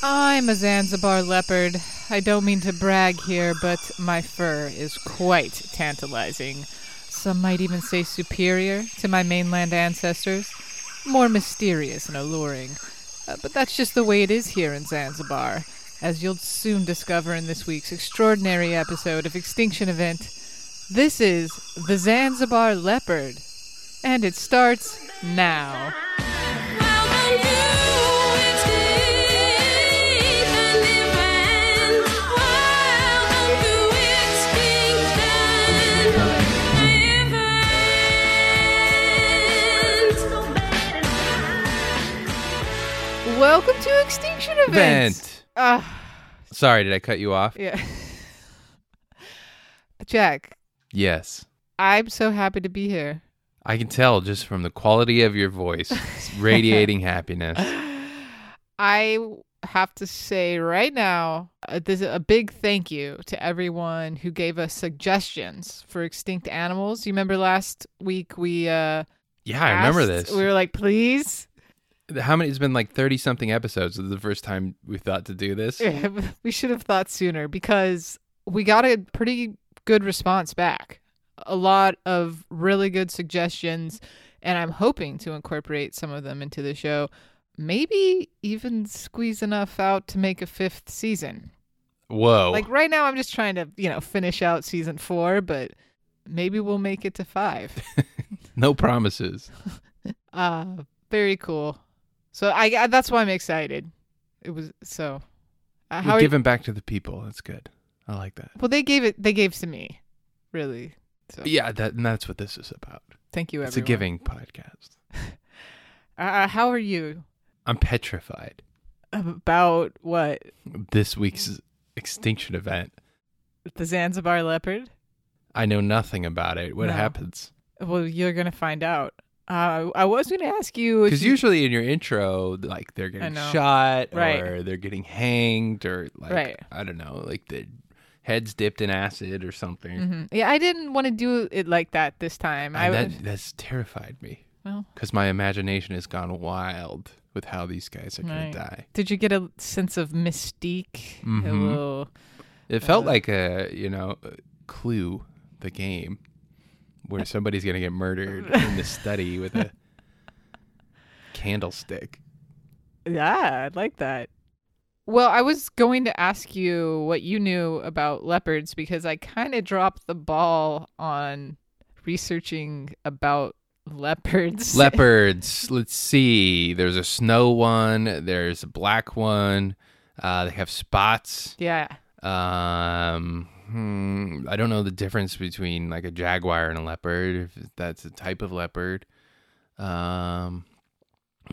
I'm a Zanzibar leopard. I don't mean to brag here, but my fur is quite tantalizing. Some might even say superior to my mainland ancestors. More mysterious and alluring. Uh, but that's just the way it is here in Zanzibar, as you'll soon discover in this week's extraordinary episode of Extinction Event. This is the Zanzibar leopard, and it starts now. Welcome to Extinction Event. Event. Ah, Sorry, did I cut you off? yeah. Jack, Yes. I'm so happy to be here. I can tell just from the quality of your voice. It's radiating happiness. I have to say right now, uh, there's a big thank you to everyone who gave us suggestions for extinct animals. You remember last week we uh Yeah, I remember asked- this. We were like, please. How many? It's been like thirty something episodes. This is the first time we thought to do this. we should have thought sooner because we got a pretty good response back. A lot of really good suggestions, and I'm hoping to incorporate some of them into the show. Maybe even squeeze enough out to make a fifth season. Whoa! Like right now, I'm just trying to, you know, finish out season four, but maybe we'll make it to five. no promises. uh, very cool. So I, I that's why I'm excited. It was so. Uh, how We're are you- giving back to the people. That's good. I like that. Well, they gave it. They gave to me, really. So Yeah, that and that's what this is about. thank you, It's a giving podcast. Uh, how are you I'm petrified. about what This week's extinction event. the Zanzibar leopard? I know nothing about it. What No. happens? Well, you're gonna find out. Uh, I was gonna ask you Because you, usually in your intro, like they're getting shot Right. or they're getting hanged or like Right. I don't know, like the heads dipped in acid or something. Mhm. yeah, I didn't want to do it like that this time. I And was that that's terrified me well. because my imagination has gone wild with how these guys are gonna die. Did you get a sense of mystique? A Mhm. little. It felt Uh, like a you know a Clue, the game, where somebody's gonna get murdered in the study with a candlestick. Yeah, I like that. Well, I was going to ask you what you knew about leopards because I kind of dropped the ball on researching about leopards. Leopards. Let's see. There's a snow one. There's a black one. Uh, they have spots. yeah. Um, hmm, I don't know the difference between like a jaguar and a leopard. If that's a type of leopard. Um,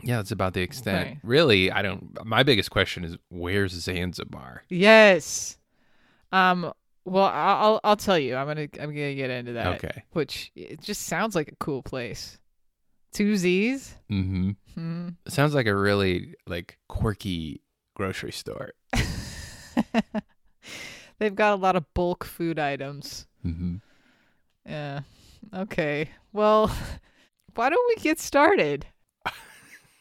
yeah, that's about the extent. Right. Really, I don't. My biggest question is where's Zanzibar? Yes. Um. Well, I'll I'll- I'll tell you. I'm gonna I'm gonna get into that. Okay. Which it just sounds like a cool place. Two Z's. Mm-hmm. Hmm. Sounds like a really like quirky grocery store. They've got a lot of bulk food items. Mm-hmm. Yeah. Okay. Well, why don't we get started?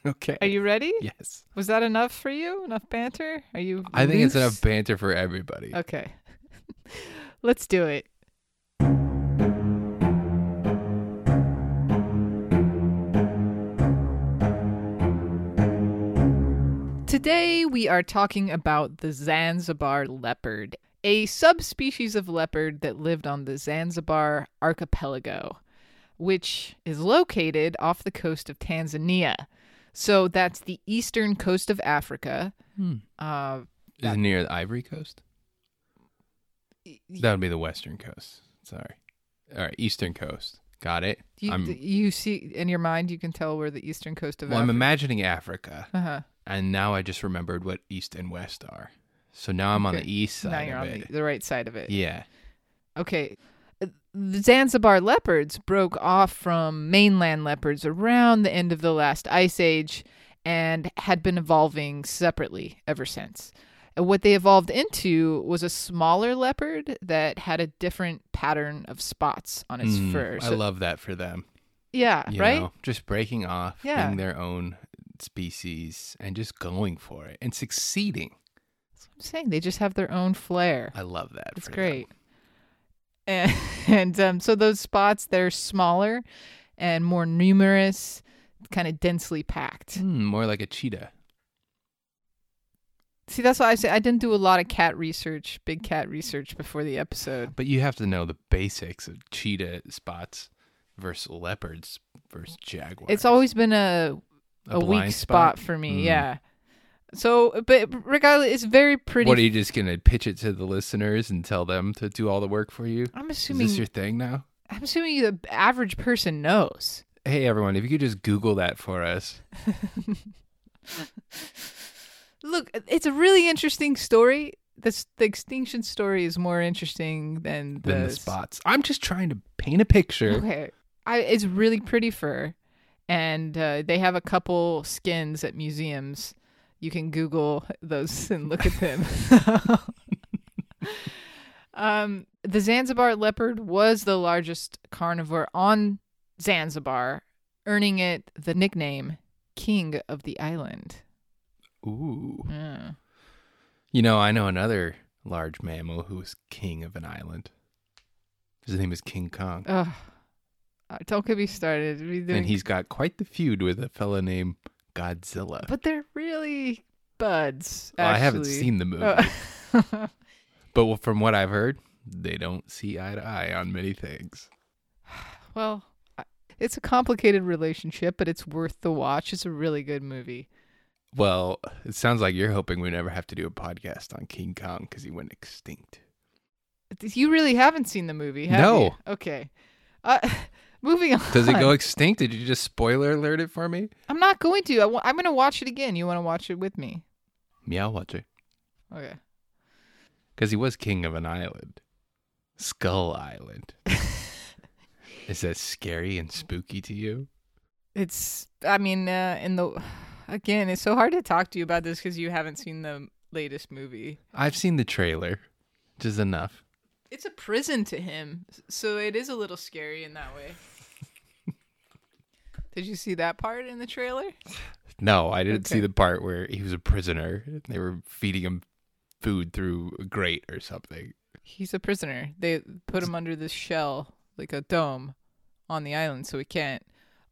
Okay. Are you ready? yes. Was that enough for you? Enough banter? Are you? I think it's enough banter for everybody. Okay. Let's do it. Today we are talking about the Zanzibar leopard, a subspecies of leopard that lived on the Zanzibar archipelago, which is located off the coast of Tanzania. So that's the eastern coast of Africa. Hmm. Uh, Is it near the Ivory Coast? That would be the Western Coast. Sorry. All right, Eastern Coast. Got it. You, I'm, you see in your mind, you can tell where the eastern coast of well, I'm imagining Africa, uh-huh. and now I just remembered what East and West are. So now I'm on the east side. Now you're of on it. the, the right side of it. Yeah. Okay. Uh, The Zanzibar leopards broke off from mainland leopards around the end of the last ice age and had been evolving separately ever since. And what they evolved into was a smaller leopard that had a different pattern of spots on its Mm, fur. I love that for them. yeah, you right? know, just breaking off, Yeah. being their own species and just going for it and succeeding. I'm saying. They just have their own flair. I love that. It's for them. great. And, and um, so those spots, they're smaller and more numerous, kind of densely packed. Hmm, more like a cheetah. See, that's why I say I didn't do a lot of cat research, big cat research before the episode. But you have to know the basics of cheetah spots versus leopards versus jaguars. It's always been a a, weak blind spot? for me. Mm. Yeah. So, but regardless, it's very pretty. What are you just gonna pitch it to the listeners and tell them to do all the work for you? I'm Is assuming. this your thing now? I'm assuming the average person knows. Hey everyone, if you could just Google that for us. Look, it's a really interesting story. This the extinction story is more interesting than the, Than the spots. I'm just trying to paint a picture. Okay, I, it's really pretty fur, and uh, they have a couple skins at museums. You can Google those and look at them. um, the Zanzibar leopard was the largest carnivore on Zanzibar, earning it the nickname "King of the Island." Ooh. Yeah. You know, I know another large mammal who was king of an island. His name is King Kong. Ugh. Uh, Don't get me started. Doing- And he's got quite the feud with a fella named Godzilla. but they're really buds. Well, I haven't seen the movie. Uh, But from what I've heard, they don't see eye to eye on many things. well, it's a complicated relationship, but it's worth the watch. It's a really good movie. Well, it sounds like you're hoping we never have to do a podcast on King Kong because he went extinct. You really haven't seen the movie, have No. you? Okay. Uh, moving on. Does it go extinct? Did you just spoiler alert it for me? I'm not going to. I wa- I'm going to watch it again. You want to watch it with me? Yeah, I'll watch it. Okay. Because he was king of an island. Skull Island. Is that scary and spooky to you? It's. I mean, uh, in the again, it's so hard to talk to you about this because you haven't seen the latest movie. I've seen the trailer, which is enough. It's a prison to him, so it is a little scary in that way. Did you see that part in the trailer? No, I didn't see the part where he was a prisoner. and They were feeding him food through a grate or something. He's a prisoner. They put him under this shell, like a dome, on the island, so he can't.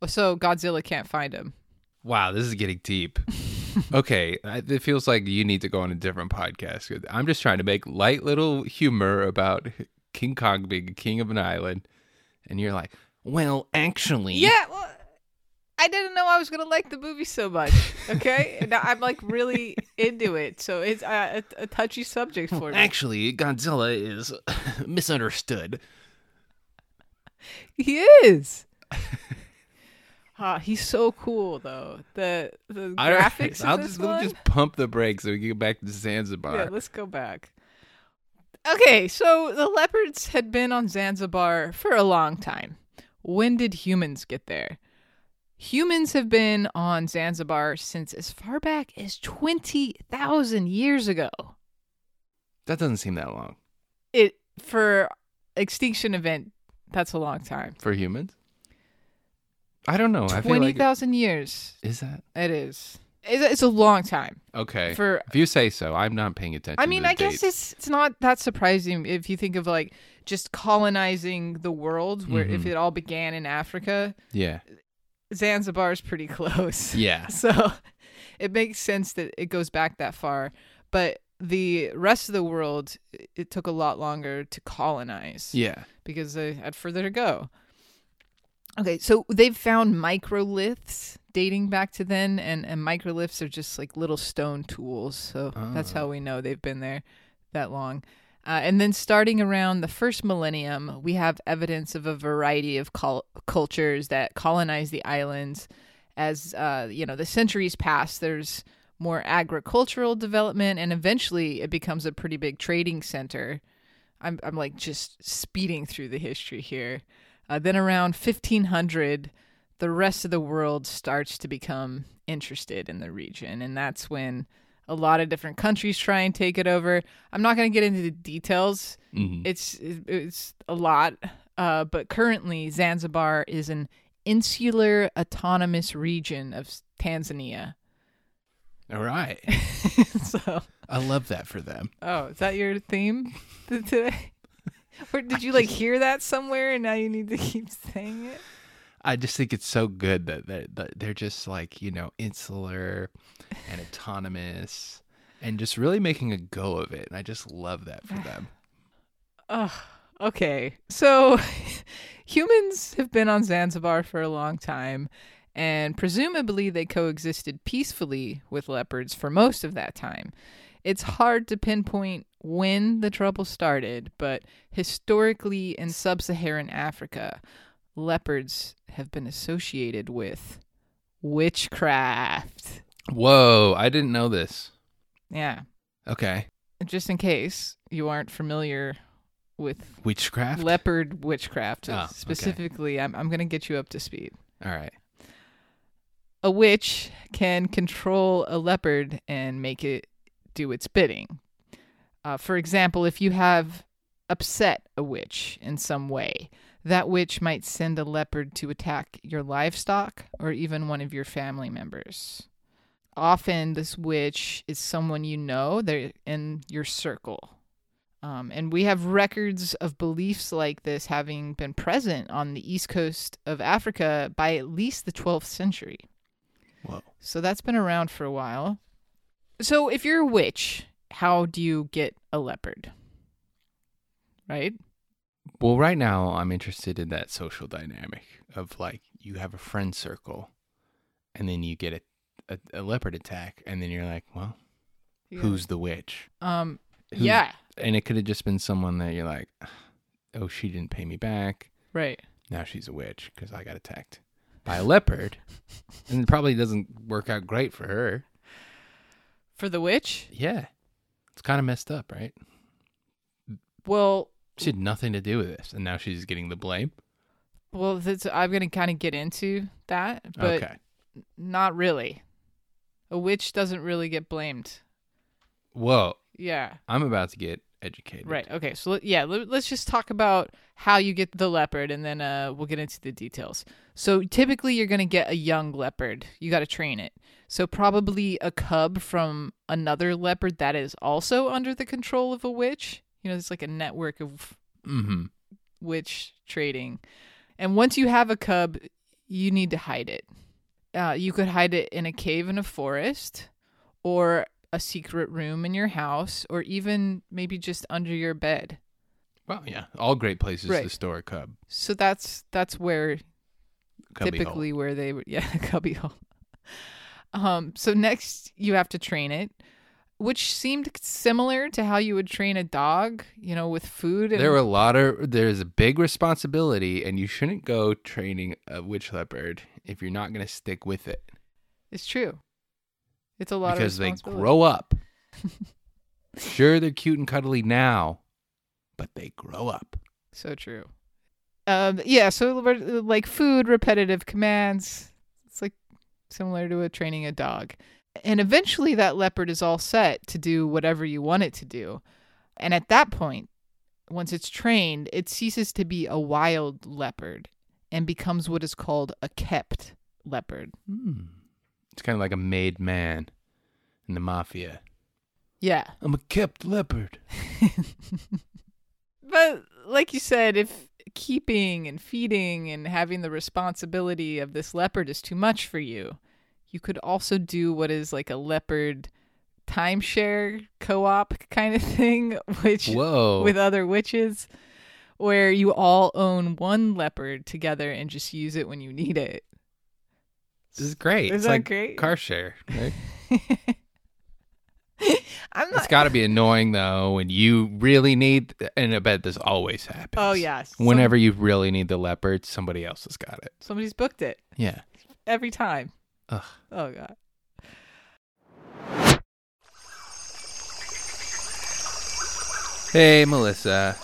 So Godzilla can't find him. Wow, this is getting deep. okay, I- it feels like you need to go on a different podcast. I'm just trying to make light little humor about King Kong being a king of an island, and you're like, well, actually, Yeah, well, I didn't know I was gonna like the movie so much. Okay, and I'm like really into it, so it's uh, a, a touchy subject for me. actually, Godzilla is misunderstood. He is. Ah, he's so cool though. The the I- graphics. I'll just let one? me just pump the brakes so we can get back to Zanzibar. Yeah, let's go back. Okay, so the leopards had been on Zanzibar for a long time. When did humans get there? Humans have been on Zanzibar since as far back as 20,000 years ago. that doesn't seem that long It for extinction event, that's a long time. for humans. I don't know. I feel like 20,000 years. is that It is. It's, a long time okay? for if you say so, I'm not paying attention. I mean, I guess it's it's not that surprising if you think of like just colonizing the world, where if Mhm. it all began in Africa, yeah, Zanzibar's pretty close. yeah. So it makes sense that it goes back that far, but the rest of the world it- took a lot longer to colonize Yeah. because they had further to go. Okay, so they've found microliths dating back to then, and, and microliths are just like little stone tools. So that's Ah. how we know they've been there that long. Uh, and then starting around the first millennium, we have evidence of a variety of cul- cultures that colonize the islands. As uh, you know, the centuries pass, there's more agricultural development, and eventually it becomes a pretty big trading center. I'm I'm like just speeding through the history here. Uh, then around 1500, the rest of the world starts to become interested in the region, and that's when a lot of different countries try and take it over. I'm not going to get into the details. Mhm. It's it's a lot, uh, but currently Zanzibar is an insular autonomous region of Tanzania. All right. so, I love that for them. oh, is that your theme today? Or did you like hear that somewhere and now you need to keep saying it? I just think it's so good that they're, that they're just like, you know, insular and autonomous and just really making a go of it. And I just love that for them. Oh, okay. So humans have been on Zanzibar for a long time, and presumably they coexisted peacefully with leopards for most of that time. It's hard to pinpoint when the trouble started, but historically in sub Saharan Africa, leopards have been associated with witchcraft. Whoa, I didn't know this. Yeah. Okay. Just in case you aren't familiar with Witchcraft? leopard witchcraft Oh, okay. specifically I'm, I'm going to get you up to speed All right. a witch can control a leopard and make it do its bidding uh, for example if you have upset a witch in some way that witch might send a leopard to attack your livestock or even one of your family members often this witch is someone you know they're in your circle um, and we have records of beliefs like this having been present on the east coast of Africa by at least the 12th century. Whoa. So that's been around for a while. So if you're a witch, how do you get a leopard? Right? Well, right now I'm interested in that social dynamic of like you have a friend circle and then you get a, a, a leopard attack and then you're like, well, who's the witch? Um. Who's- yeah. And it could have just been someone that you're like, oh, she didn't pay me back. Right. Now she's a witch because I got attacked by a leopard. and it probably doesn't work out great for her. For the witch? Yeah. It's kind of messed up, right? Well, She had nothing to do with this. And now she's getting the blame. well, that's, I'm going to kind of get into that, but okay. not really. A witch doesn't really get blamed. Whoa. Yeah. I'm about to get educated. Right. Okay. So yeah, let, let's just talk about how you get the leopard, and then uh, we'll get into the details. So typically, you're gonna get a young leopard. You got to train it. So probably a cub from another leopard that is also under the control of a witch. You know, it's like a network of Mm-hmm. witch trading. And once you have a cub, you need to hide it. Uh, you could hide it in a cave in a forest, or a secret room in your house, or even maybe just under your bed. Well, yeah. All great places Right. to store a cub. So that's that's where Cubby typically where they would yeah cubby hole. Um. So next you have to train it, which seemed similar to how you would train a dog. You know, with food. And, There were a lot of. There's a big responsibility, and you shouldn't go training a witch leopard if you're not going to stick with it It's true. It's a lot because they grow up. sure, they're cute and cuddly now, but they grow up. So true. Um. Yeah. So like food, repetitive commands. It's like similar to a training a dog. And eventually that leopard is all set to do whatever you want it to do. And at that point, once it's trained, it ceases to be a wild leopard and becomes what is called a kept leopard. Hmm. It's kind of like a made man in the mafia. Yeah. I'm a kept leopard. But like you said, if keeping and feeding and having the responsibility of this leopard is too much for you, you could also do what is like a leopard timeshare co-op kind of thing, which Whoa. with other witches, where you all own one leopard together and just use it when you need it. this is great. Is it's that like great? car share. Right? I'm it's not. got to be annoying though when you really need. And I bet this always happens. oh yes. Some- Whenever you really need the leopard, somebody else has got it. somebody's booked it Yeah. every time. Ugh. Oh god. Hey, Melissa.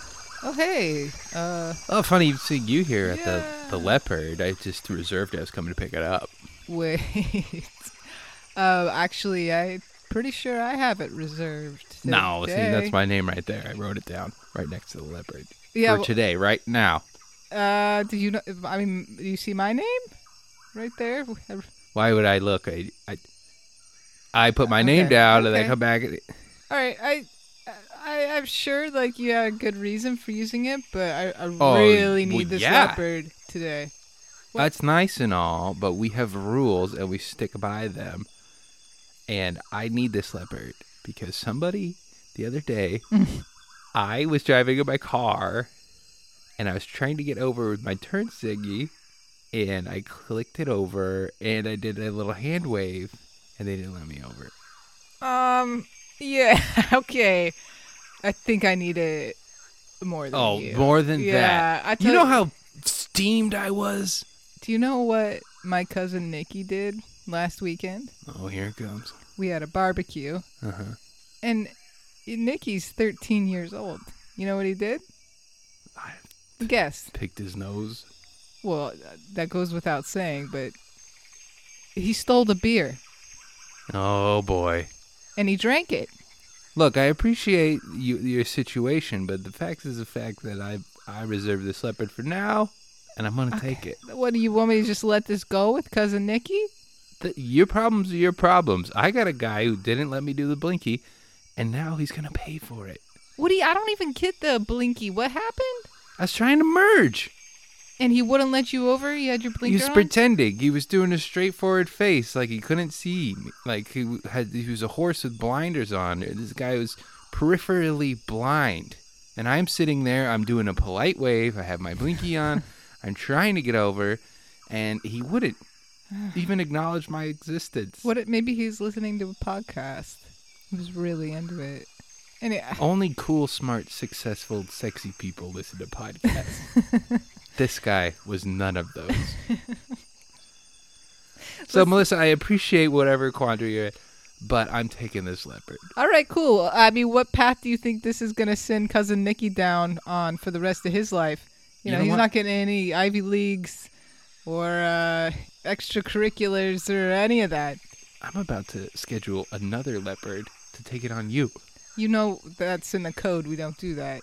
Oh hey. Uh. Oh, funny seeing you here at the Yeah. the leopard. I just reserved. It. I was coming to pick it up. Wait. uh, actually, I'm pretty sure I have it reserved. No, see, today. that's my name right there. I wrote it down right next to the leopard Yeah. for today, right now. Uh, do you know? I mean, do you see my name right there? Why would I look? I, I I put my name Okay, down and okay. then come back. All right, I, I, I'm sure like you had a good reason for using it, but I, I Oh, really well, need this yeah. leopard today. What? That's nice and all, but we have rules and we stick by them. And I need this leopard because somebody the other day, I was driving in my car and I was trying to get over with my turn signal and I clicked it over and I did a little hand wave and they didn't let me over. Um, yeah, okay. I think I need it more than Oh, you. more than yeah, that. I You know how steamed I was? Do you know what my cousin Nikki did last weekend? Oh, here it comes. We had a barbecue, Uh-huh. and Nikki's 13 years old. You know what he did? I Guess. picked his nose. Well, that goes without saying, but he stole the beer Oh boy. and he drank it. Look, I appreciate you, your situation, but the fact is the fact that I I reserve this leopard for now, and I'm gonna take it. What do you want me to just let this go with cousin Nikki? The, your problems are your problems. I got a guy who didn't let me do the blinky, and now he's gonna pay for it. What do you? I don't even get the blinky. What happened? I was trying to merge. And he wouldn't let you over. You had your blinker. He was on? pretending. He was doing a straightforward face, like he couldn't see. me. Like he had, he was a horse with blinders on. This guy was peripherally blind, and I'm sitting there. I'm doing a polite wave. I have my blinky on. I'm trying to get over, and he wouldn't even acknowledge my existence. What? It, maybe he's listening to a podcast. He was really into it. And it, Only cool, smart, successful, sexy people listen to podcasts. this guy was none of those. so, Melissa, I appreciate whatever quandary you're in, but I'm taking this leopard. all right, cool. I mean, what path do you think this is gonna send cousin Nikki down on for the rest of his life? You You know, know he's what? not getting any Ivy leagues or uh, extracurriculars or any of that. I'm about to schedule another leopard to take it on you. You know that's in the code. We don't do that.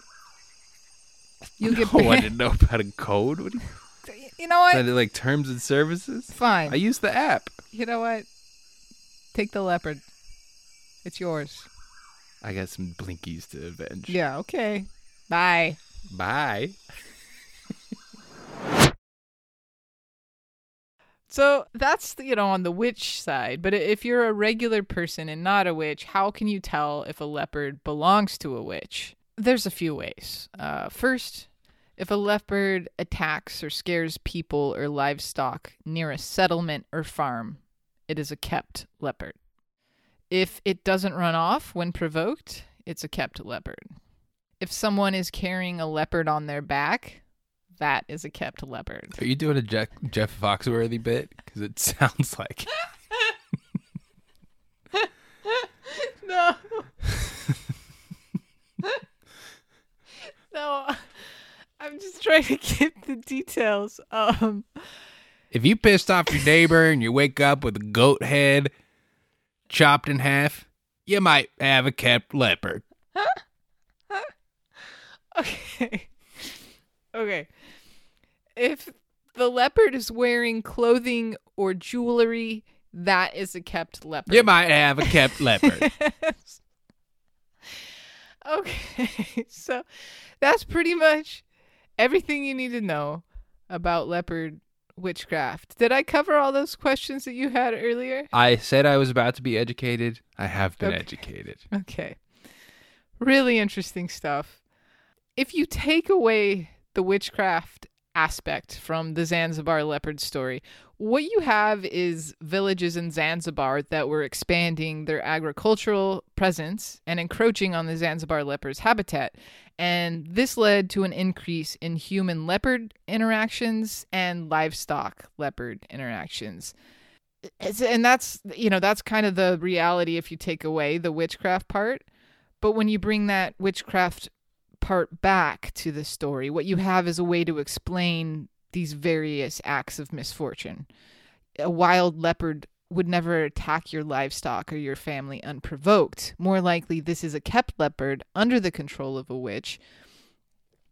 You'll get oh, I banned. didn't know about a code. What do you, You know what? is that like terms and services? Fine. I use the app. You know what? Take the leopard. It's yours. I got some blinkies to avenge. Yeah. Okay. Bye. Bye. So that's you know on the witch side, but if you're a regular person and not a witch, how can you tell if a leopard belongs to a witch? There's a few ways. Uh, first, if a leopard attacks or scares people or livestock near a settlement or farm, it is a kept leopard. If it doesn't run off when provoked, it's a kept leopard. If someone is carrying a leopard on their back, that is a kept leopard. Are you doing a Jeff, Jeff Foxworthy bit? Because it sounds like. No. No. I'm just trying to get the details. Um If you pissed off your neighbor and you wake up with a goat head chopped in half, you might have a kept leopard. Huh? Okay. Okay. If the leopard is wearing clothing or jewelry, that is a kept leopard. You might have a kept leopard. okay. So that's pretty much everything you need to know about leopard witchcraft. Did I cover all those questions that you had earlier? I said I was about to be educated. I have been Okay. educated. Okay. Really interesting stuff. If you take away the witchcraft aspect from the Zanzibar leopard story, what you have is villages in Zanzibar that were expanding their agricultural presence and encroaching on the Zanzibar leopard's habitat. And this led to an increase in human leopard interactions and livestock leopard interactions. And that's you know that's kind of the reality if you take away the witchcraft part but when you bring that witchcraft part back to the story what you have is a way to explain these various acts of misfortune a wild leopard would never attack your livestock or your family unprovoked more likely this is a kept leopard under the control of a witch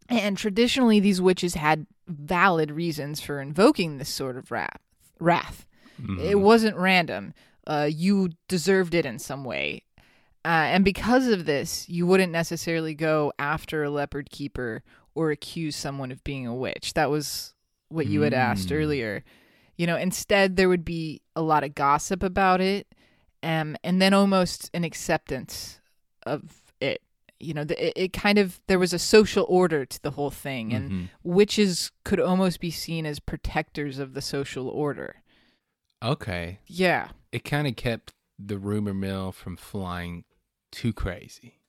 and traditionally these witches had valid reasons for invoking this sort of wrath wrath Mm-hmm. it wasn't random. uh, you deserved it in some way. Uh, and because of this, you wouldn't necessarily go after a leopard keeper or accuse someone of being a witch. That was what you had asked Mm. earlier. You know, instead, there would be a lot of gossip about it um, and then almost an acceptance of it. You know, the, it, it kind of, there was a social order to the whole thing, and Mhm. witches could almost be seen as protectors of the social order. Okay. Yeah. It kind of kept the rumor mill from flying too crazy.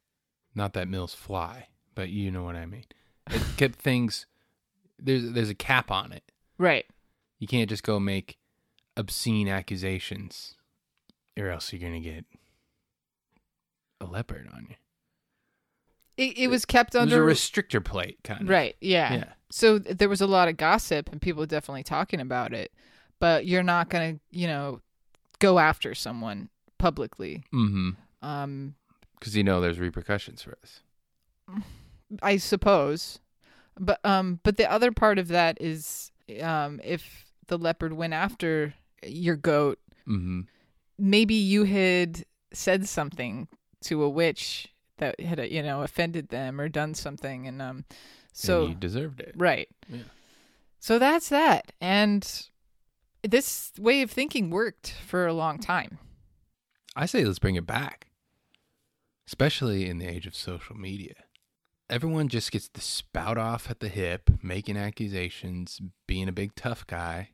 Not that mills fly, but you know what I mean. It kept things there's there's a cap on it. Right. You can't just go make obscene accusations or else you're going to get a leopard on you. It, it was kept under a restrictor plate kind of. right. Yeah. Yeah. So th- there was a lot of gossip and people definitely talking about it, but you're not gonna, you know, go after someone publicly. Mhm. Um, Cuz you know there's repercussions for this. I suppose, but um, but the other part of that is um, if the leopard went after your goat, Mhm. maybe you had said something to a witch that had you know offended them or done something, and um, so and you deserved it. Right. Yeah. So that's that. And this way of thinking worked for a long time. I say let's bring it back, especially in the age of social media. Everyone just gets to spout off at the hip, making accusations, being a big tough guy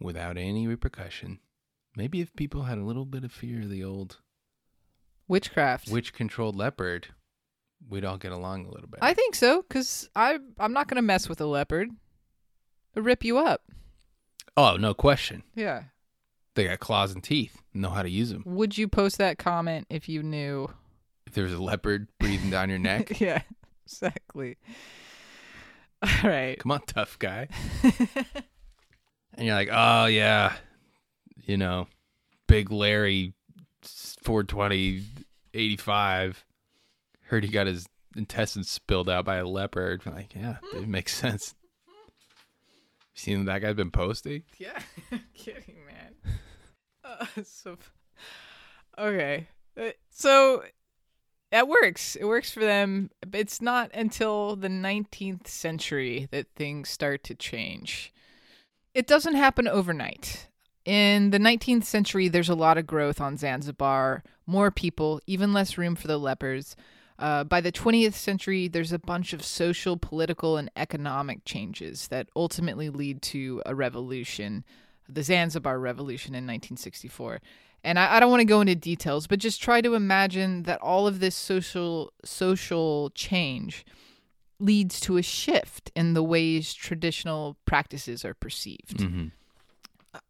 without any repercussion. Maybe if people had a little bit of fear of the old Witchcraft. witch controlled leopard, we'd all get along a little bit. I think so, because I'm not going to mess with a leopard. It'll rip you up. oh, no question. Yeah. They got claws and teeth, know how to use them. Would you post that comment if you knew? If there was a leopard breathing down your neck, yeah, exactly. All right. come on, tough guy. and you're like, oh yeah, you know, big Larry, 420, 85. Heard he got his intestines spilled out by a leopard. I'm like, yeah, it makes sense. Seen that guy's been posting? Yeah, kidding, man. Uh, so, okay, Uh, so that works. It works for them. It's not until the 19th century that things start to change. It doesn't happen overnight. In the 19th century, there's a lot of growth on Zanzibar, more people, even less room for the lepers. Uh, by the 20th century, there's a bunch of social, political, and economic changes that ultimately lead to a revolution, the Zanzibar Revolution in 1964. And I, I don't want to go into details, but just try to imagine that all of this social social change leads to a shift in the ways traditional practices are perceived Mm-hmm.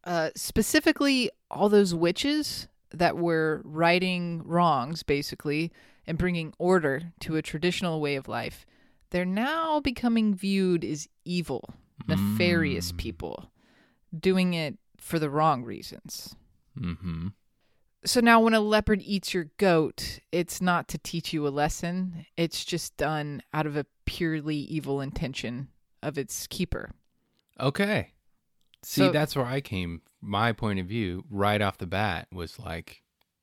uh, specifically all those witches that were righting wrongs, basically, and bringing order to a traditional way of life, they're now becoming viewed as evil, nefarious Mm. people, doing it for the wrong reasons. Mm-hmm. So now, when a leopard eats your goat, it's not to teach you a lesson, it's just done out of a purely evil intention of its keeper. Okay. See, So- that's where I came. My point of view, right off the bat, was like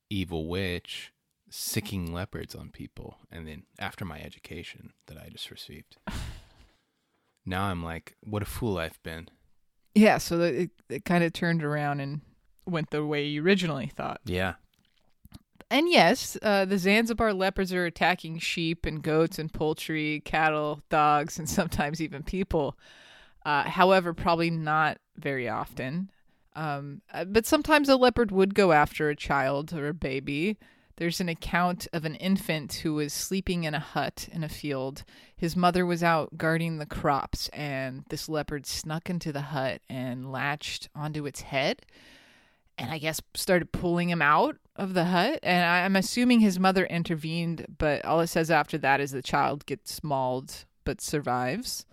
evil witch sicking leopards on people. And then after my education that I just received, now I'm like, what a fool I've been. Yeah, so it, it kind of turned around and went the way you originally thought. Yeah. And yes, uh, the Zanzibar leopards are attacking sheep and goats and poultry, cattle, dogs, and sometimes even people. Uh, however, probably not very often. Um, uh, but sometimes a leopard would go after a child or a baby. There's an account of an infant who was sleeping in a hut in a field. His mother was out guarding the crops, and this leopard snuck into the hut and latched onto its head and I guess started pulling him out of the hut. And I- I'm assuming his mother intervened, but all it says after that is the child gets mauled but survives.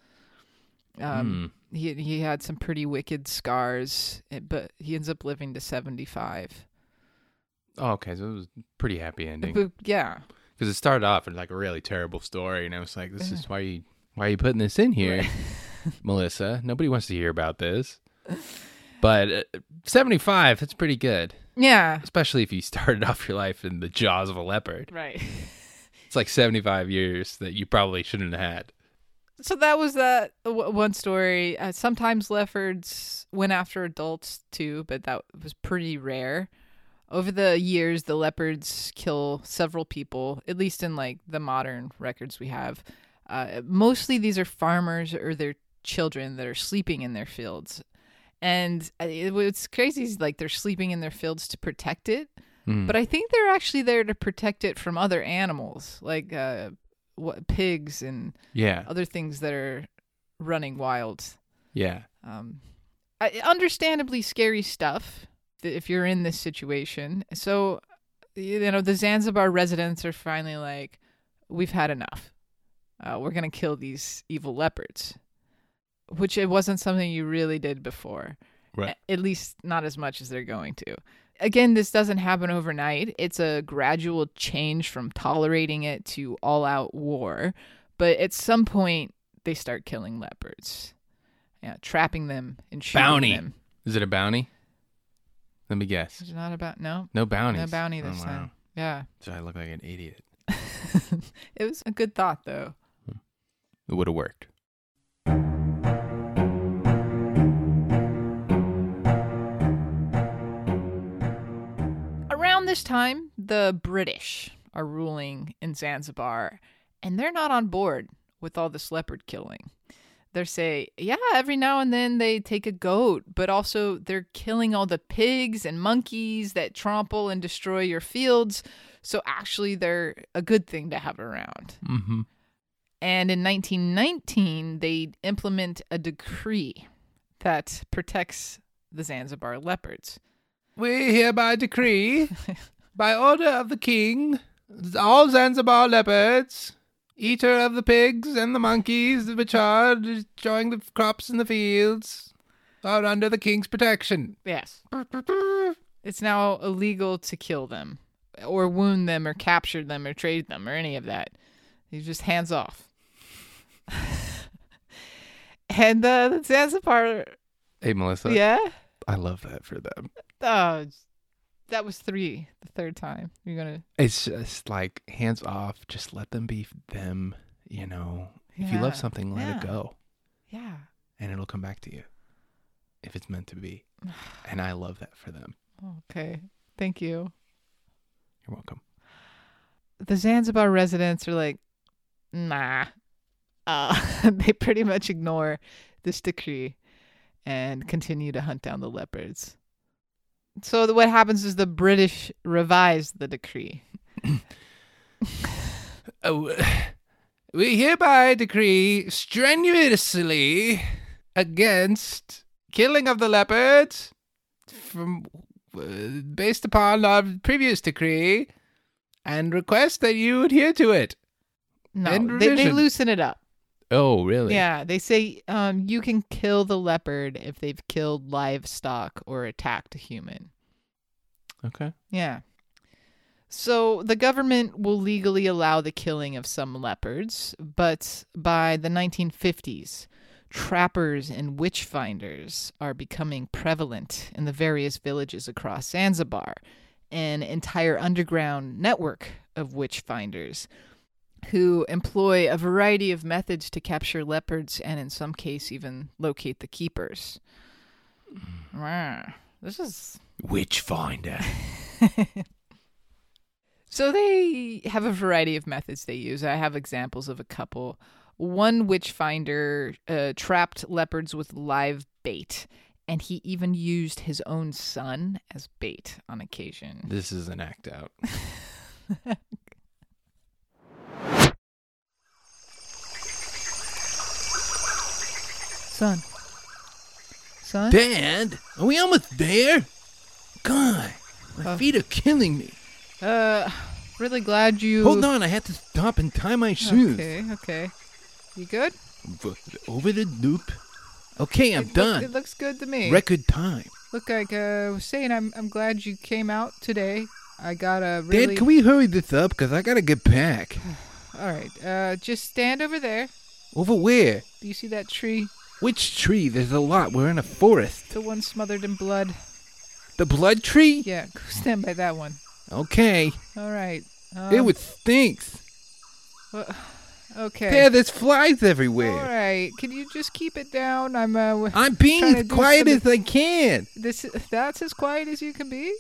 Um, he he had some pretty wicked scars, eh, but he ends up living to 75. Oh, okay. So it was a pretty happy ending. But yeah, Because it started off in like a really terrible story. And I was like, this is why you, why are you putting this in here, Melissa? Nobody wants to hear about this. But uh, 75, that's pretty good. Yeah. Especially if you started off your life in the jaws of a leopard. Right. It's like 75 years that you probably shouldn't have had. So that was that w- one story. Uh, sometimes leopards went after adults too, but that was pretty rare. Over the years, the leopards kill several people, at least in like the modern records we have. Uh, mostly these are farmers or their children that are sleeping in their fields. And uh, it, what's crazy is like they're sleeping in their fields to protect it. Mm. But I think they're actually there to protect it from other animals, like uh, what pigs and yeah. other things that are running wild. Yeah. Um, I, understandably scary stuff if you're in this situation. So, you know, the Zanzibar residents are finally like, we've had enough. Uh, we're going to kill these evil leopards, which it wasn't something you really did before. Right. At least not as much as they're going to. Again, this doesn't happen overnight. It's a gradual change from tolerating it to all out war. But at some point, they start killing leopards. Yeah, trapping them and shooting Bounty. them. Is it a bounty? Let me guess. It's not about no, No bounties. no bounty this oh, time. Yeah, So I look like an idiot. it was a good thought though. Hmm. It would have worked. Around this time, the British are ruling in Zanzibar, and they're not on board with all this leopard killing. They say, yeah, every now and then they take a goat, but also they're killing all the pigs and monkeys that trample and destroy your fields. So actually, they're a good thing to have around. Mm-hmm. And in 1919, they implement a decree that protects the Zanzibar leopards. We hereby decree, by order of the king, all Zanzibar leopards, eater of the pigs and the monkeys which are destroying the crops in the fields, are under the king's protection. Yes. It's now illegal to kill them or wound them or capture them or trade them or any of that. You just hands off. and uh, the Zanzibar, Hey, Melissa. yeah? I love that for them. Oh, that was three, the third time. You're to. It's just like hands off. Just let them be them. You know, if you love something, let yeah. it go, Yeah. and it'll come back to you if it's meant to be. And I love that for them. Okay. Thank you. You're welcome. the Zanzibar residents are like, nah. Uh, they pretty much ignore this decree and continue to hunt down the leopards. So the, what happens is the British revise the decree. Oh, we hereby decree strenuously against killing of the leopards from uh, based upon our previous decree and request that you adhere to it. No, they, they loosen it up. Oh, really? Yeah, they say um, you can kill the leopard if they've killed livestock or attacked a human. Okay. Yeah. So the government will legally allow the killing of some leopards, but by the 1950s, trappers and witch finders are becoming prevalent in the various villages across Zanzibar, an entire underground network of witch finders who employ a variety of methods to capture leopards and in some case even locate the keepers. This is Witch finder. So they have a variety of methods they use. I have examples of a couple. One witch finder uh, trapped leopards with live bait, and he even used his own son as bait on occasion. this is an act out. Son. Son? Dad, are we almost there? God, my Uh. feet are killing me. Uh, really glad you. Hold on, I have to stop and tie my shoes. Okay, okay. You good? Over the loop. Okay, I'm It look- done. it looks good to me. Record time. Look, like uh, was saying, I'm I'm glad you came out today. I got a really. Dad, can we hurry this up? Because I got to get back. All right. Uh, just stand over there. Over where? Do you see that tree? Which tree? There's a lot. We're in a forest. The one smothered in blood. The blood tree? Yeah, stand by that one. Okay. All right. Um, it stinks. okay. Yeah, there's flies everywhere. All right. Can you just keep it down? I'm uh. I'm being as quiet as I can. This that's as quiet as you can be.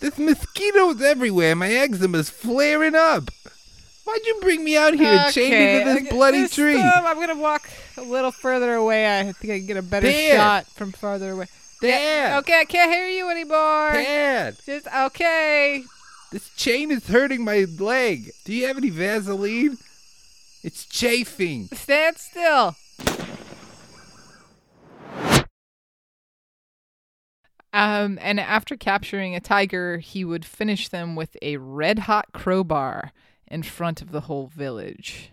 There's mosquitoes everywhere. My eczema's flaring up. Why'd you bring me out here and chain me to this bloody this tree? time I'm gonna walk a little further away. I think I can get a better There. shot from farther away. Dad! Okay, I can't hear you anymore. Dad! Just okay. This chain is hurting my leg. Do you have any Vaseline? It's chafing. Stand still. Um, and after capturing a tiger, he would finish them with a red hot crowbar in front of the whole village.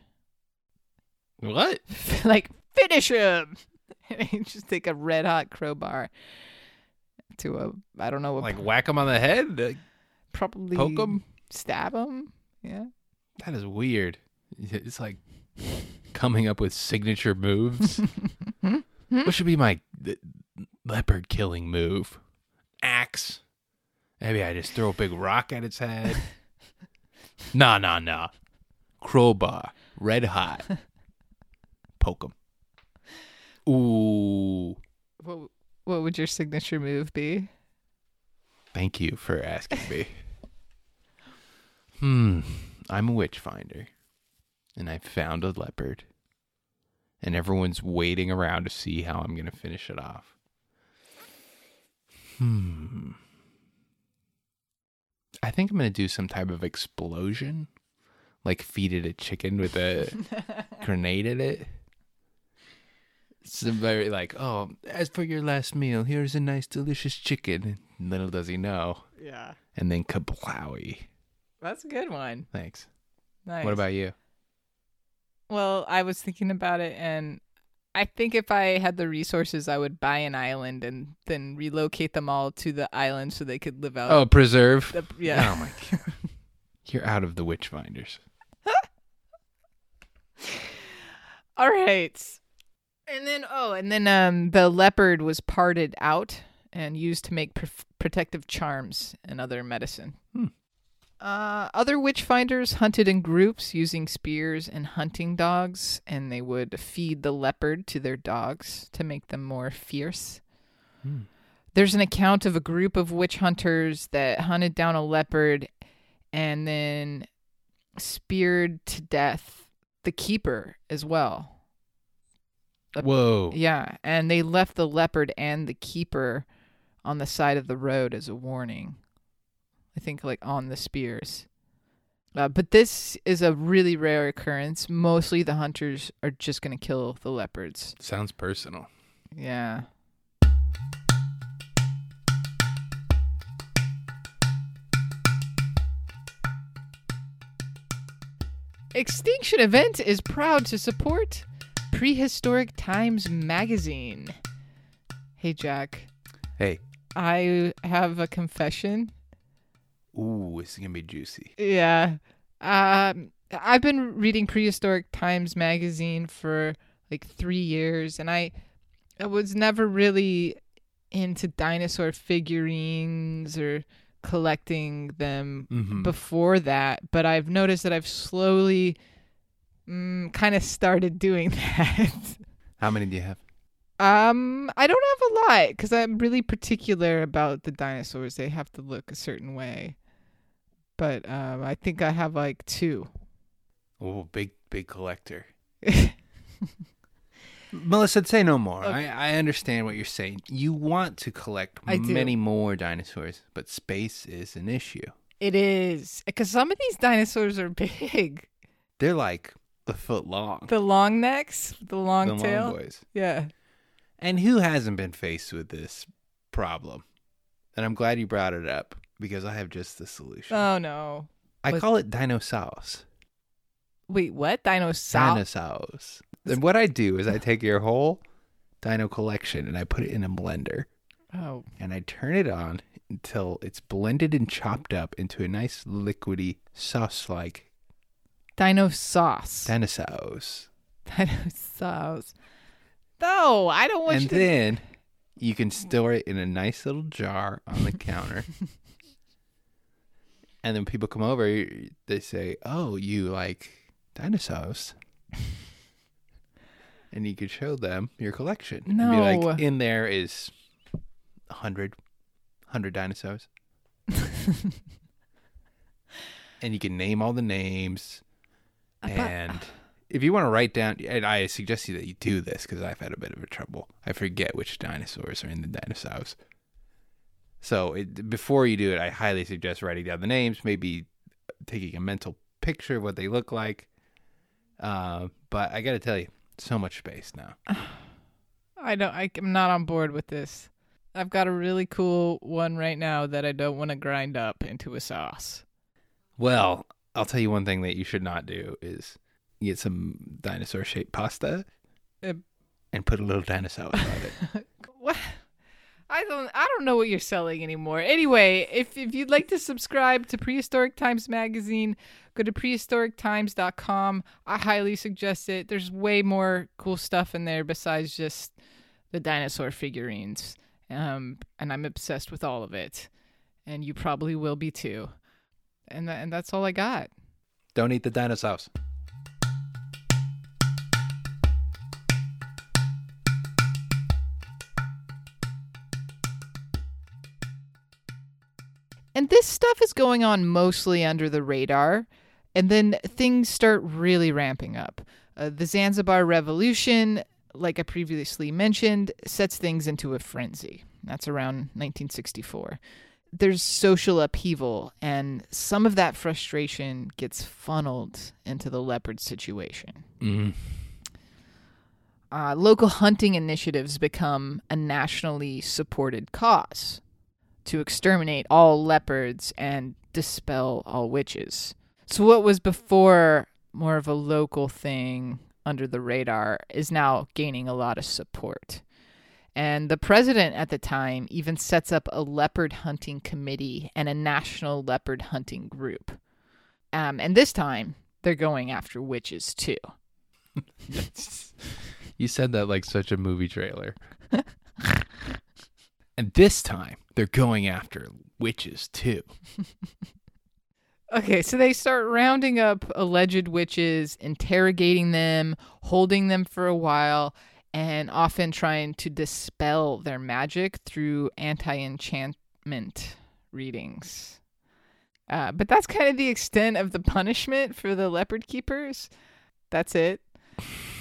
What? like, finish him! And just take a red hot crowbar to a, I don't know, Like whack him on the head? Like, probably poke him? stab him. Yeah. That is weird. It's like coming up with signature moves. what should be my uh, leopard killing move? Axe. Maybe I just throw a big rock at its head. Nah, nah, nah. Crowbar. Red hot. Poke him. Ooh. What, what would your signature move be? Thank you for asking me. hmm. I'm a witch finder. And I found a leopard. And everyone's waiting around to see how I'm going to finish it off. Hmm. I think I'm going to do some type of explosion. Like feed it a chicken with a grenade in it. Some very like, oh, as for your last meal, here's a nice, delicious chicken. Little does he know. Yeah. And then kablowy. That's a good one. Thanks. Nice. What about you? Well, I was thinking about it, and I think if I had the resources, I would buy an island and then relocate them all to the island so they could live out. Oh, preserve. the, yeah. Oh my god. You're out of the witch finders. All right. And then oh, and then um the leopard was parted out and used to make pr- protective charms and other medicine. Hmm. Uh, other witch finders hunted in groups using spears and hunting dogs, and they would feed the leopard to their dogs to make them more fierce. Hmm. There's an account of a group of witch hunters that hunted down a leopard and then speared to death the keeper as well. Whoa. Yeah, and they left the leopard and the keeper on the side of the road as a warning. I think like on the spears. Uh, but this is a really rare occurrence. Mostly the hunters are just going to kill the leopards. Sounds personal. Yeah. Extinction Event is proud to support Prehistoric Times magazine. Hey, Jack. Hey. I have a confession. Ooh, this is gonna be juicy. Yeah. Um, I've been reading Prehistoric Times magazine for like three years, and I, I was never really into dinosaur figurines or collecting them Mm-hmm. before that. But I've noticed that I've slowly mm, kind of started doing that. How many do you have? Um, I don't have a lot because I'm really particular about the dinosaurs. They have to look a certain way. But um, I think I have like two. Oh, big, big collector. Melissa, say no more. Okay. I, I understand what you're saying. You want to collect I do. many more dinosaurs, but space is an issue. It is because some of these dinosaurs are big. They're like a foot long. The long necks, the long the tail. long boys. Yeah. And who hasn't been faced with this problem? And I'm glad you brought it up because I have just the solution. Oh no. I call it dinosaurs. Wait, what? Dinosaur? Dinosaurs. And what I do is I take your whole dino collection and I put it in a blender oh, and I turn it on until it's blended and chopped up into a nice liquidy sauce like dino sauce. dinosaurs. Dinosaurs. No, I don't want and you to. then you can store it in a nice little jar on the counter. and then people come over, they say, "Oh, you like dinosaurs?" and you could show them your collection. And be No. like, in there is a hundred, hundred dinosaurs. and you can name all the names. but- And if you want to write down, and I suggest you that you do this because I've had a bit of a trouble. I forget which dinosaurs are in the dinosaurs. So it, before you do it, I highly suggest writing down the names, maybe taking a mental picture of what they look like. Uh, but I got to tell you, so much space now. I don't. I, am not on board with this. I've got a really cool one right now that I don't want to grind up into a sauce. Well, I'll tell you one thing that you should not do is get some dinosaur shaped pasta Uh, and put a little dinosaur on it. What? I don't. I don't know what you're selling anymore. Anyway, if if you'd like to subscribe to Prehistoric Times magazine, go to prehistorictimes.com. I highly suggest it. There's way more cool stuff in there besides just the dinosaur figurines. Um, and I'm obsessed with all of it, and you probably will be too. And tha- and that's all I got. Don't eat the dinosaurs. And this stuff is going on mostly under the radar, and then things start really ramping up. Uh, the Zanzibar Revolution, like I previously mentioned, sets things into a frenzy. That's around 1964. There's social upheaval, and some of that frustration gets funneled into the leopard situation. Mm. Uh, local hunting initiatives become a nationally supported cause to exterminate all leopards and dispel all witches. So, what was before more of a local thing under the radar is now gaining a lot of support. And the president at the time even sets up a leopard hunting committee and a national leopard hunting group. Um, and this time, they're going after witches too. You said that like such a movie trailer. and this time, they're going after witches too. Okay, so they start rounding up alleged witches, interrogating them, holding them for a while, and often trying to dispel their magic through anti enchantment readings. Uh, but that's kind of the extent of the punishment for the leopard keepers. That's it.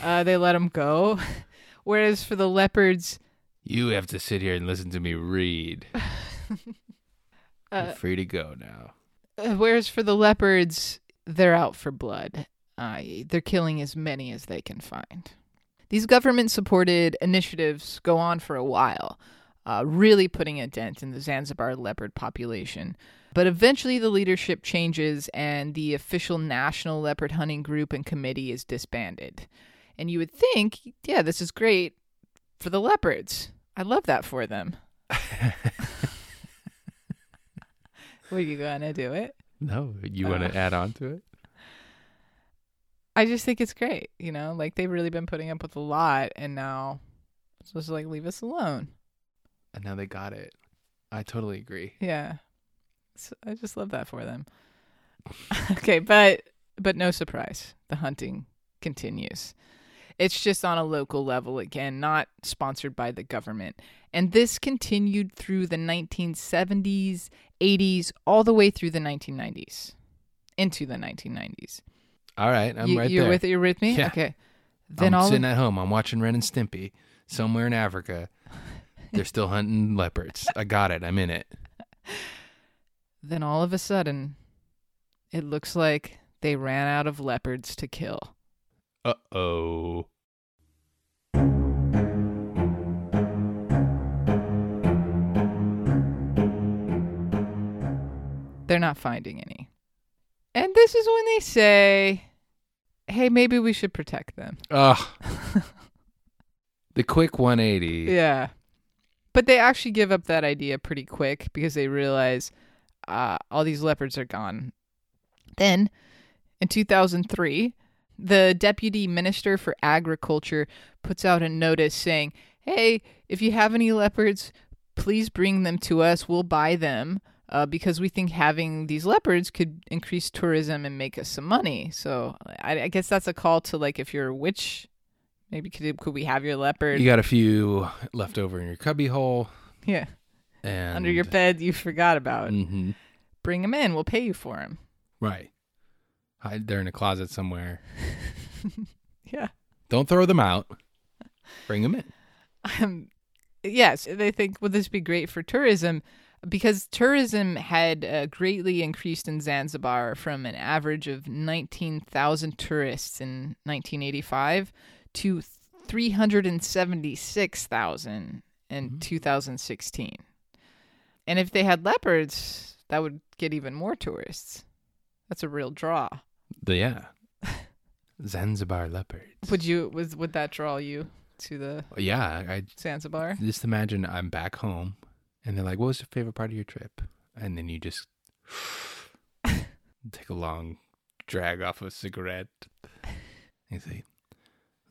Uh, they let them go. Whereas for the leopards, You have to sit here and listen to me read. uh, free to go now. Uh, whereas for the leopards, they're out for blood. Uh, they're killing as many as they can find. These government supported initiatives go on for a while, uh, really putting a dent in the Zanzibar leopard population. But eventually, the leadership changes and the official National Leopard Hunting Group and Committee is disbanded. And you would think, yeah, this is great for the leopards. I love that for them. Were you going to do it? No, you want to add on to it? I just think it's great, you know, like they've really been putting up with a lot and now it's supposed to like leave us alone. And now they got it. I totally agree. Yeah. So I just love that for them. okay, but but no surprise. The hunting continues. It's just on a local level again, not sponsored by the government. And this continued through the 1970s, 80s, all the way through the 1990s. Into the 1990s. All right, I'm you, right you're there. with you're with me? Yeah. Okay. Then I'm all sitting at home. I'm watching Ren and Stimpy. Somewhere in Africa, they're still hunting leopards. I got it. I'm in it. Then all of a sudden, it looks like they ran out of leopards to kill. Uh oh. They're not finding any. And this is when they say, hey, maybe we should protect them. Ugh. the quick 180. Yeah. But they actually give up that idea pretty quick because they realize uh, all these leopards are gone. Then, in 2003, The deputy minister for agriculture puts out a notice saying, "Hey, if you have any leopards, please bring them to us. We'll buy them." Uh, because we think having these leopards could increase tourism and make us some money. So I, I guess that's a call to like if you're a witch, maybe could could we have your leopard? You got a few left over in your cubby hole. yeah, And under your bed you forgot about. hmm Bring them in. We'll pay you for them. Right. Hide they're in a closet somewhere. Yeah. Don't throw them out. Bring them in. Um, yes, they think would this be great for tourism? Because tourism had uh, greatly increased in Zanzibar from an average of 19,000 tourists in 1985 to 376,000 in Mhm. 2016. And if they had leopards, that would get even more tourists. That's a real draw. The yeah. Zanzibar leopards. Would you was would that draw you to the yeah, I Zanzibar? just imagine I'm back home and they're like, What was your favorite part of your trip? And then you just take a long drag off a cigarette. You say,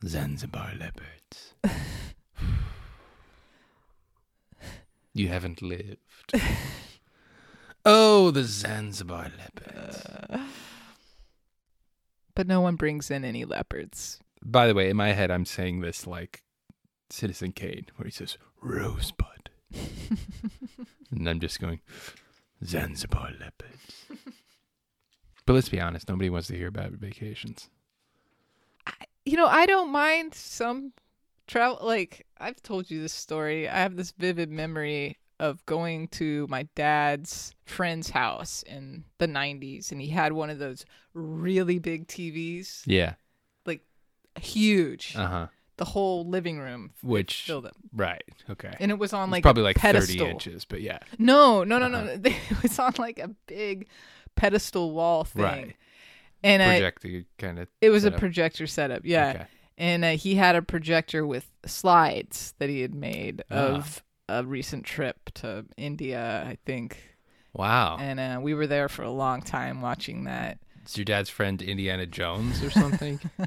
Zanzibar leopards. you haven't lived. oh, the Zanzibar leopards. Uh, But no one brings in any leopards. By the way, in my head, I'm saying this like Citizen Kane, where he says Rosebud, and I'm just going Zanzibar leopards. but let's be honest, nobody wants to hear about vacations. You know, I don't mind some travel. Like, I've told you this story. I have this vivid memory of going to my dad's friend's house in the 90s, and he had one of those really big TVs, Yeah. Like huge. Uh huh. the whole living room Which filled up. right? Okay. And it was on It's like probably like pedestal. thirty inches, but yeah. No, no, no, no. Uh-huh. no. It was on like a big pedestal wall thing. Right. And uh, Projector kind of. it was setup. a projector setup. Yeah. Okay. and uh, he had a projector with slides that he had made Ah. of a recent trip to India, I think. Wow. And uh, we were there for a long time watching that. Is your dad's friend Indiana Jones or something?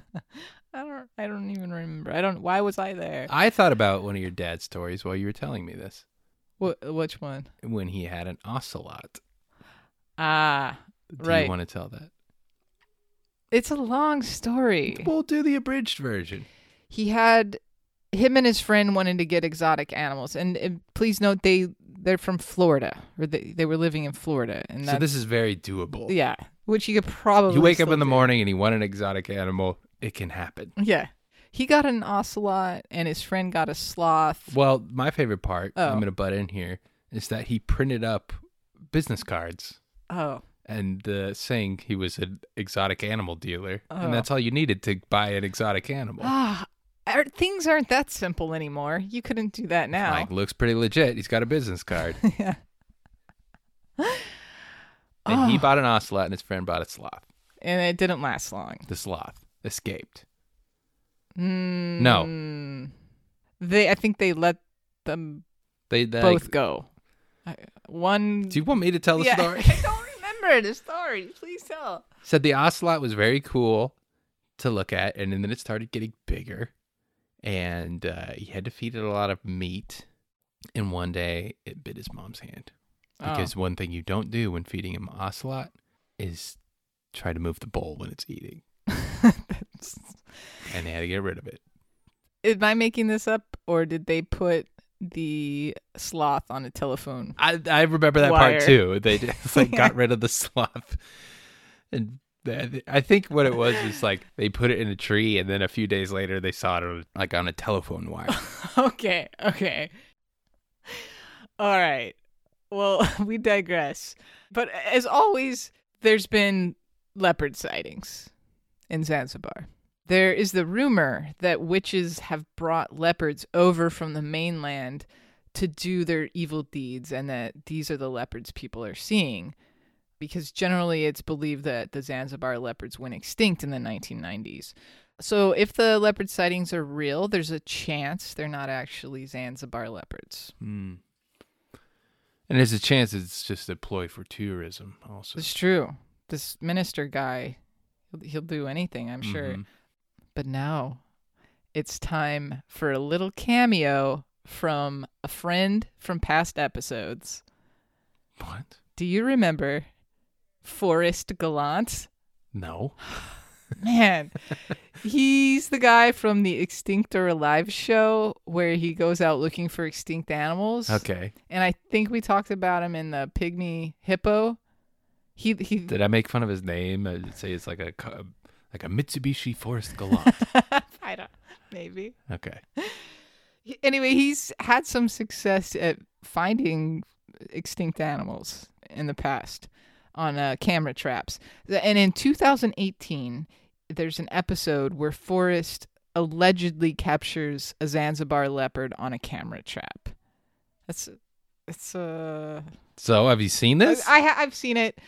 I don't. I don't even remember. I don't. Why was I there? I thought about one of your dad's stories while you were telling me this. Wh- which one? When he had an ocelot. Ah, Do Right. you want to tell that? it's a long story. We'll do the abridged version. He had him and his friend wanted to get exotic animals, and, uh please note they they're from Florida, or they they were living in Florida, and So this is very doable. yeah, which you could probably You wake up in the do. morning and you want an exotic animal. It can happen. Yeah. He got an ocelot and his friend got a sloth. Well, my favorite part, Oh. I'm going to butt in here, is that he printed up business cards Oh. and uh, saying he was an exotic animal dealer. Oh. And that's all you needed to buy an exotic animal. Ah, are- things aren't that simple anymore. You couldn't do that now. Like, looks pretty legit. He's got a business card. yeah. And he Oh. bought an ocelot and his friend bought a sloth. And it didn't last long. The sloth escaped. Mm, No. They I think they let them They, they both go. I- One Do you want me to tell the yeah, story? I don't remember the story. Please tell. Said the ocelot was very cool to look at, and then it started getting bigger, and uh, he had to feed it a lot of meat. And one day, it bit his mom's hand Oh. because one thing you don't do when feeding him ocelot is try to move the bowl when it's eating, and they had to get rid of it. Am I making this up or did they put the sloth on a telephone? I I remember that Wire. part too. They just like got rid of the sloth, and I think what it was is like they put it in a tree, and then a few days later they saw it like on a telephone wire. okay, okay. All right. Well, we digress. But as always, there's been leopard sightings in Zanzibar. There is the rumor that witches have brought leopards over from the mainland to do their evil deeds and that these are the leopards people are seeing. Because generally it's believed that the Zanzibar leopards went extinct in the 1990s. So if the leopard sightings are real, there's a chance they're not actually Zanzibar leopards. Hmm. And there's a chance it's just a ploy for tourism, also. It's true. This minister guy He'll, he'll do anything, I'm sure. Mhm. But now it's time for a little cameo from a friend from past episodes. What? Do you remember Forrest Galante? No. Man, he's the guy from the Extinct or Alive show where he goes out looking for extinct animals. Okay. And I think we talked about him in the Pygmy Hippo. He he Did I make fun of his name? Uh, I'd say it's like a like a Mitsubishi Forest Galant. I don't maybe. okay. Anyway, he's had some success at finding extinct animals in the past on uh, camera traps. And in 2018, there's an episode where Forrest allegedly captures a Zanzibar leopard on a camera trap. That's it's uh So have you seen this? I ha- I've seen it.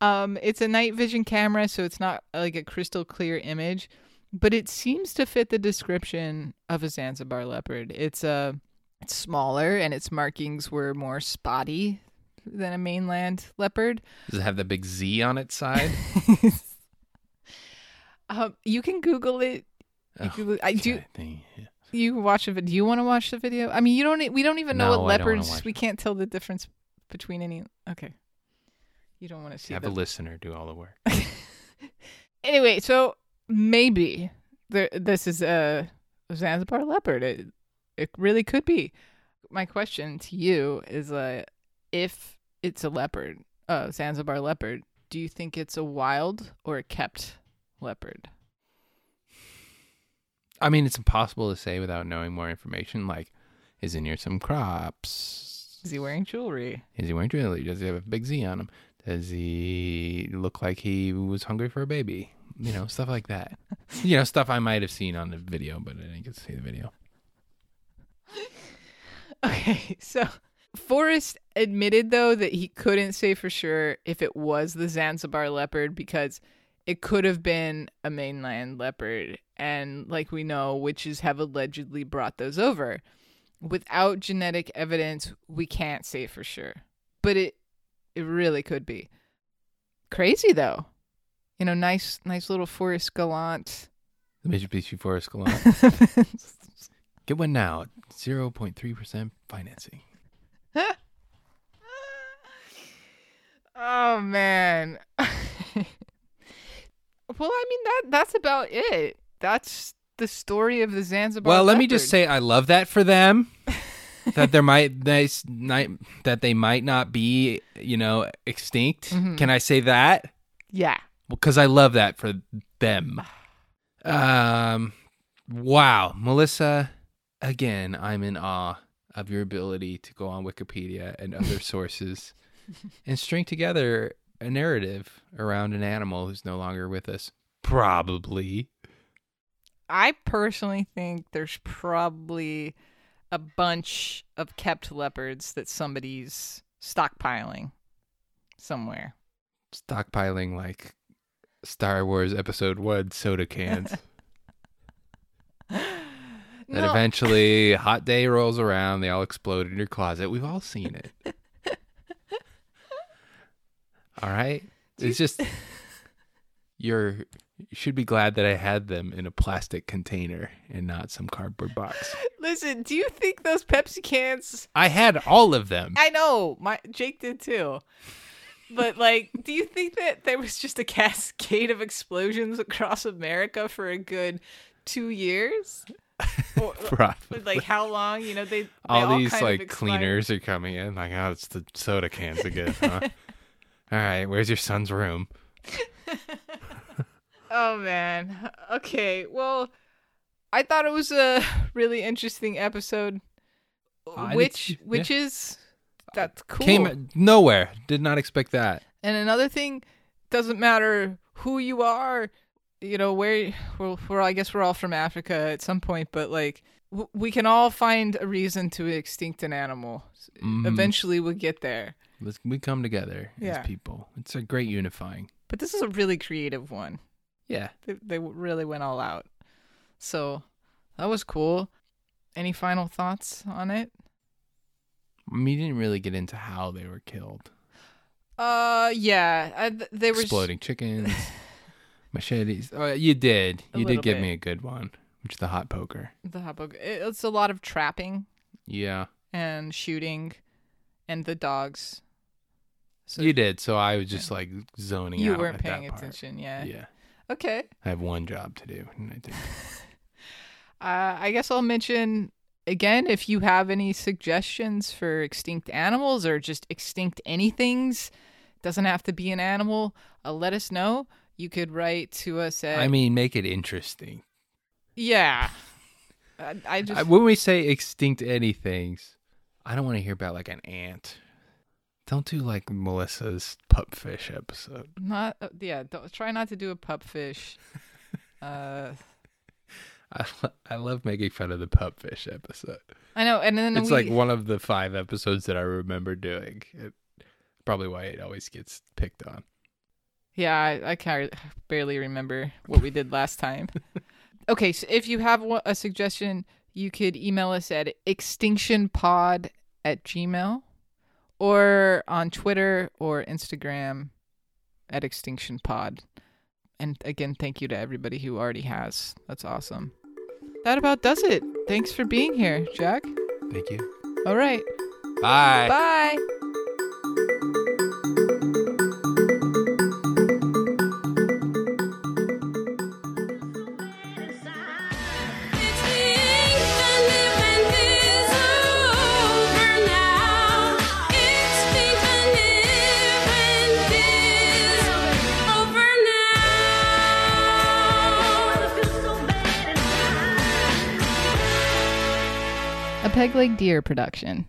Um, it's a night vision camera, so it's not like a crystal clear image, but it seems to fit the description of a Zanzibar leopard. It's uh, it's smaller and its markings were more spotty than a mainland leopard. Does it have the big Z on its side? um, you can Google it. You, Oh, Google- I do. thank you. Watch the video. Do you want to watch the video? I mean, you don't. We don't even know No, what don't wanna leopards. We can't tell the difference between any. Okay. You don't want to see Have the a listener do all the work. anyway, so maybe there, this is a Zanzibar leopard. It, it really could be. My question to you is, uh, if it's a leopard, a Zanzibar leopard, do you think it's a wild or a kept leopard? I mean, it's impossible to say without knowing more information. Like, is he near some crops? Is he wearing jewelry? Is he wearing jewelry? Does he have a big Z on him? Does he look like he was hungry for a baby? You know, stuff like that. you know, stuff I might have seen on the video, but I didn't get to see the video. Okay, so Forrest admitted though that he couldn't say for sure if it was the Zanzibar leopard because it could have been a mainland leopard and like we know witches have allegedly brought those over. Without genetic evidence, we can't say for sure. But it it really could be. Crazy though. You know, nice nice little Forrest Galante. The Mitsubishi Forest Galant. Get one now. at 0.3% financing. oh man. well, I mean that that's about it. That's the story of the Zanzibar. Well, let me just say I love that for them. that there might they that they might not be, you know, extinct. Mhm. Can I say that? yeah. because I love that for them. Um, wow, Melissa, again, I'm in awe of your ability to go on Wikipedia and other sources and string together a narrative around an animal who's no longer with us. Probably. I personally think there's probably a bunch of kept leopards that somebody's stockpiling somewhere. Stockpiling like Star Wars Episode 1 soda cans. that No. eventually, hot day rolls around, they all explode in your closet. We've all seen it. all right? It's just you're you should be glad that I had them in a plastic container and not some cardboard box. Listen, do you think those Pepsi cans I had all of them. I know, my Jake did too. But like, do you think that there was just a cascade of explosions across America for a good two years? Or, Probably. like how long? You know, they, they all these kind like cleaners are coming in. Like, oh, it's the soda cans again. Huh? all right, where's your son's room? Oh man. Okay. Well, I thought it was a really interesting episode. Did which which is that's cool. Came nowhere. Did not expect that. And another thing, doesn't matter who you are, you know where. Well, we're I guess we're all from Africa at some point, but like w- we can all find a reason to extinct an animal. Mhm. Eventually, we'll get there. Let's we come together Yeah. as people. It's a great unifying. But this is a really creative one. Yeah. They, they really went all out. So that was cool. Any final thoughts on it? We didn't really get into how they were killed. Uh, yeah, I, they were Exploding chickens, Machetes. Oh, you did. A You did give bit. me a good one, which is the hot poker. The hot book. It's a lot of trapping Yeah, and shooting, and the dogs. So you did. So I was just like zoning you out. weren't at that paying part. attention. Yeah. Yeah, Okay. I have one job to do, and I did. Uh, I guess I'll mention again if you have any suggestions for extinct animals or just extinct anythings. Doesn't have to be an animal. Uh, let us know. You could write to us at. I mean, make it interesting. yeah. I, I just when we say extinct anythings, I don't want to hear about like an ant. Don't do like Melissa's pupfish episode. not uh, yeah. Don't, try not to do a pupfish. uh, I, lo- I love making fun of the pupfish episode. I know, and then It's we, like one of the five episodes that I remember doing. It, probably why it always gets picked on. Yeah, I, I can barely remember what we did last time. okay, so if you have a suggestion, you could email us at extinctionpod at gmail or on Twitter or Instagram at extinctionpod. And again, thank you to everybody who already has. That's awesome. That about does it. Thanks for being here, Jack. Thank you. All right. Bye. Bye. Peg Leg Deer production.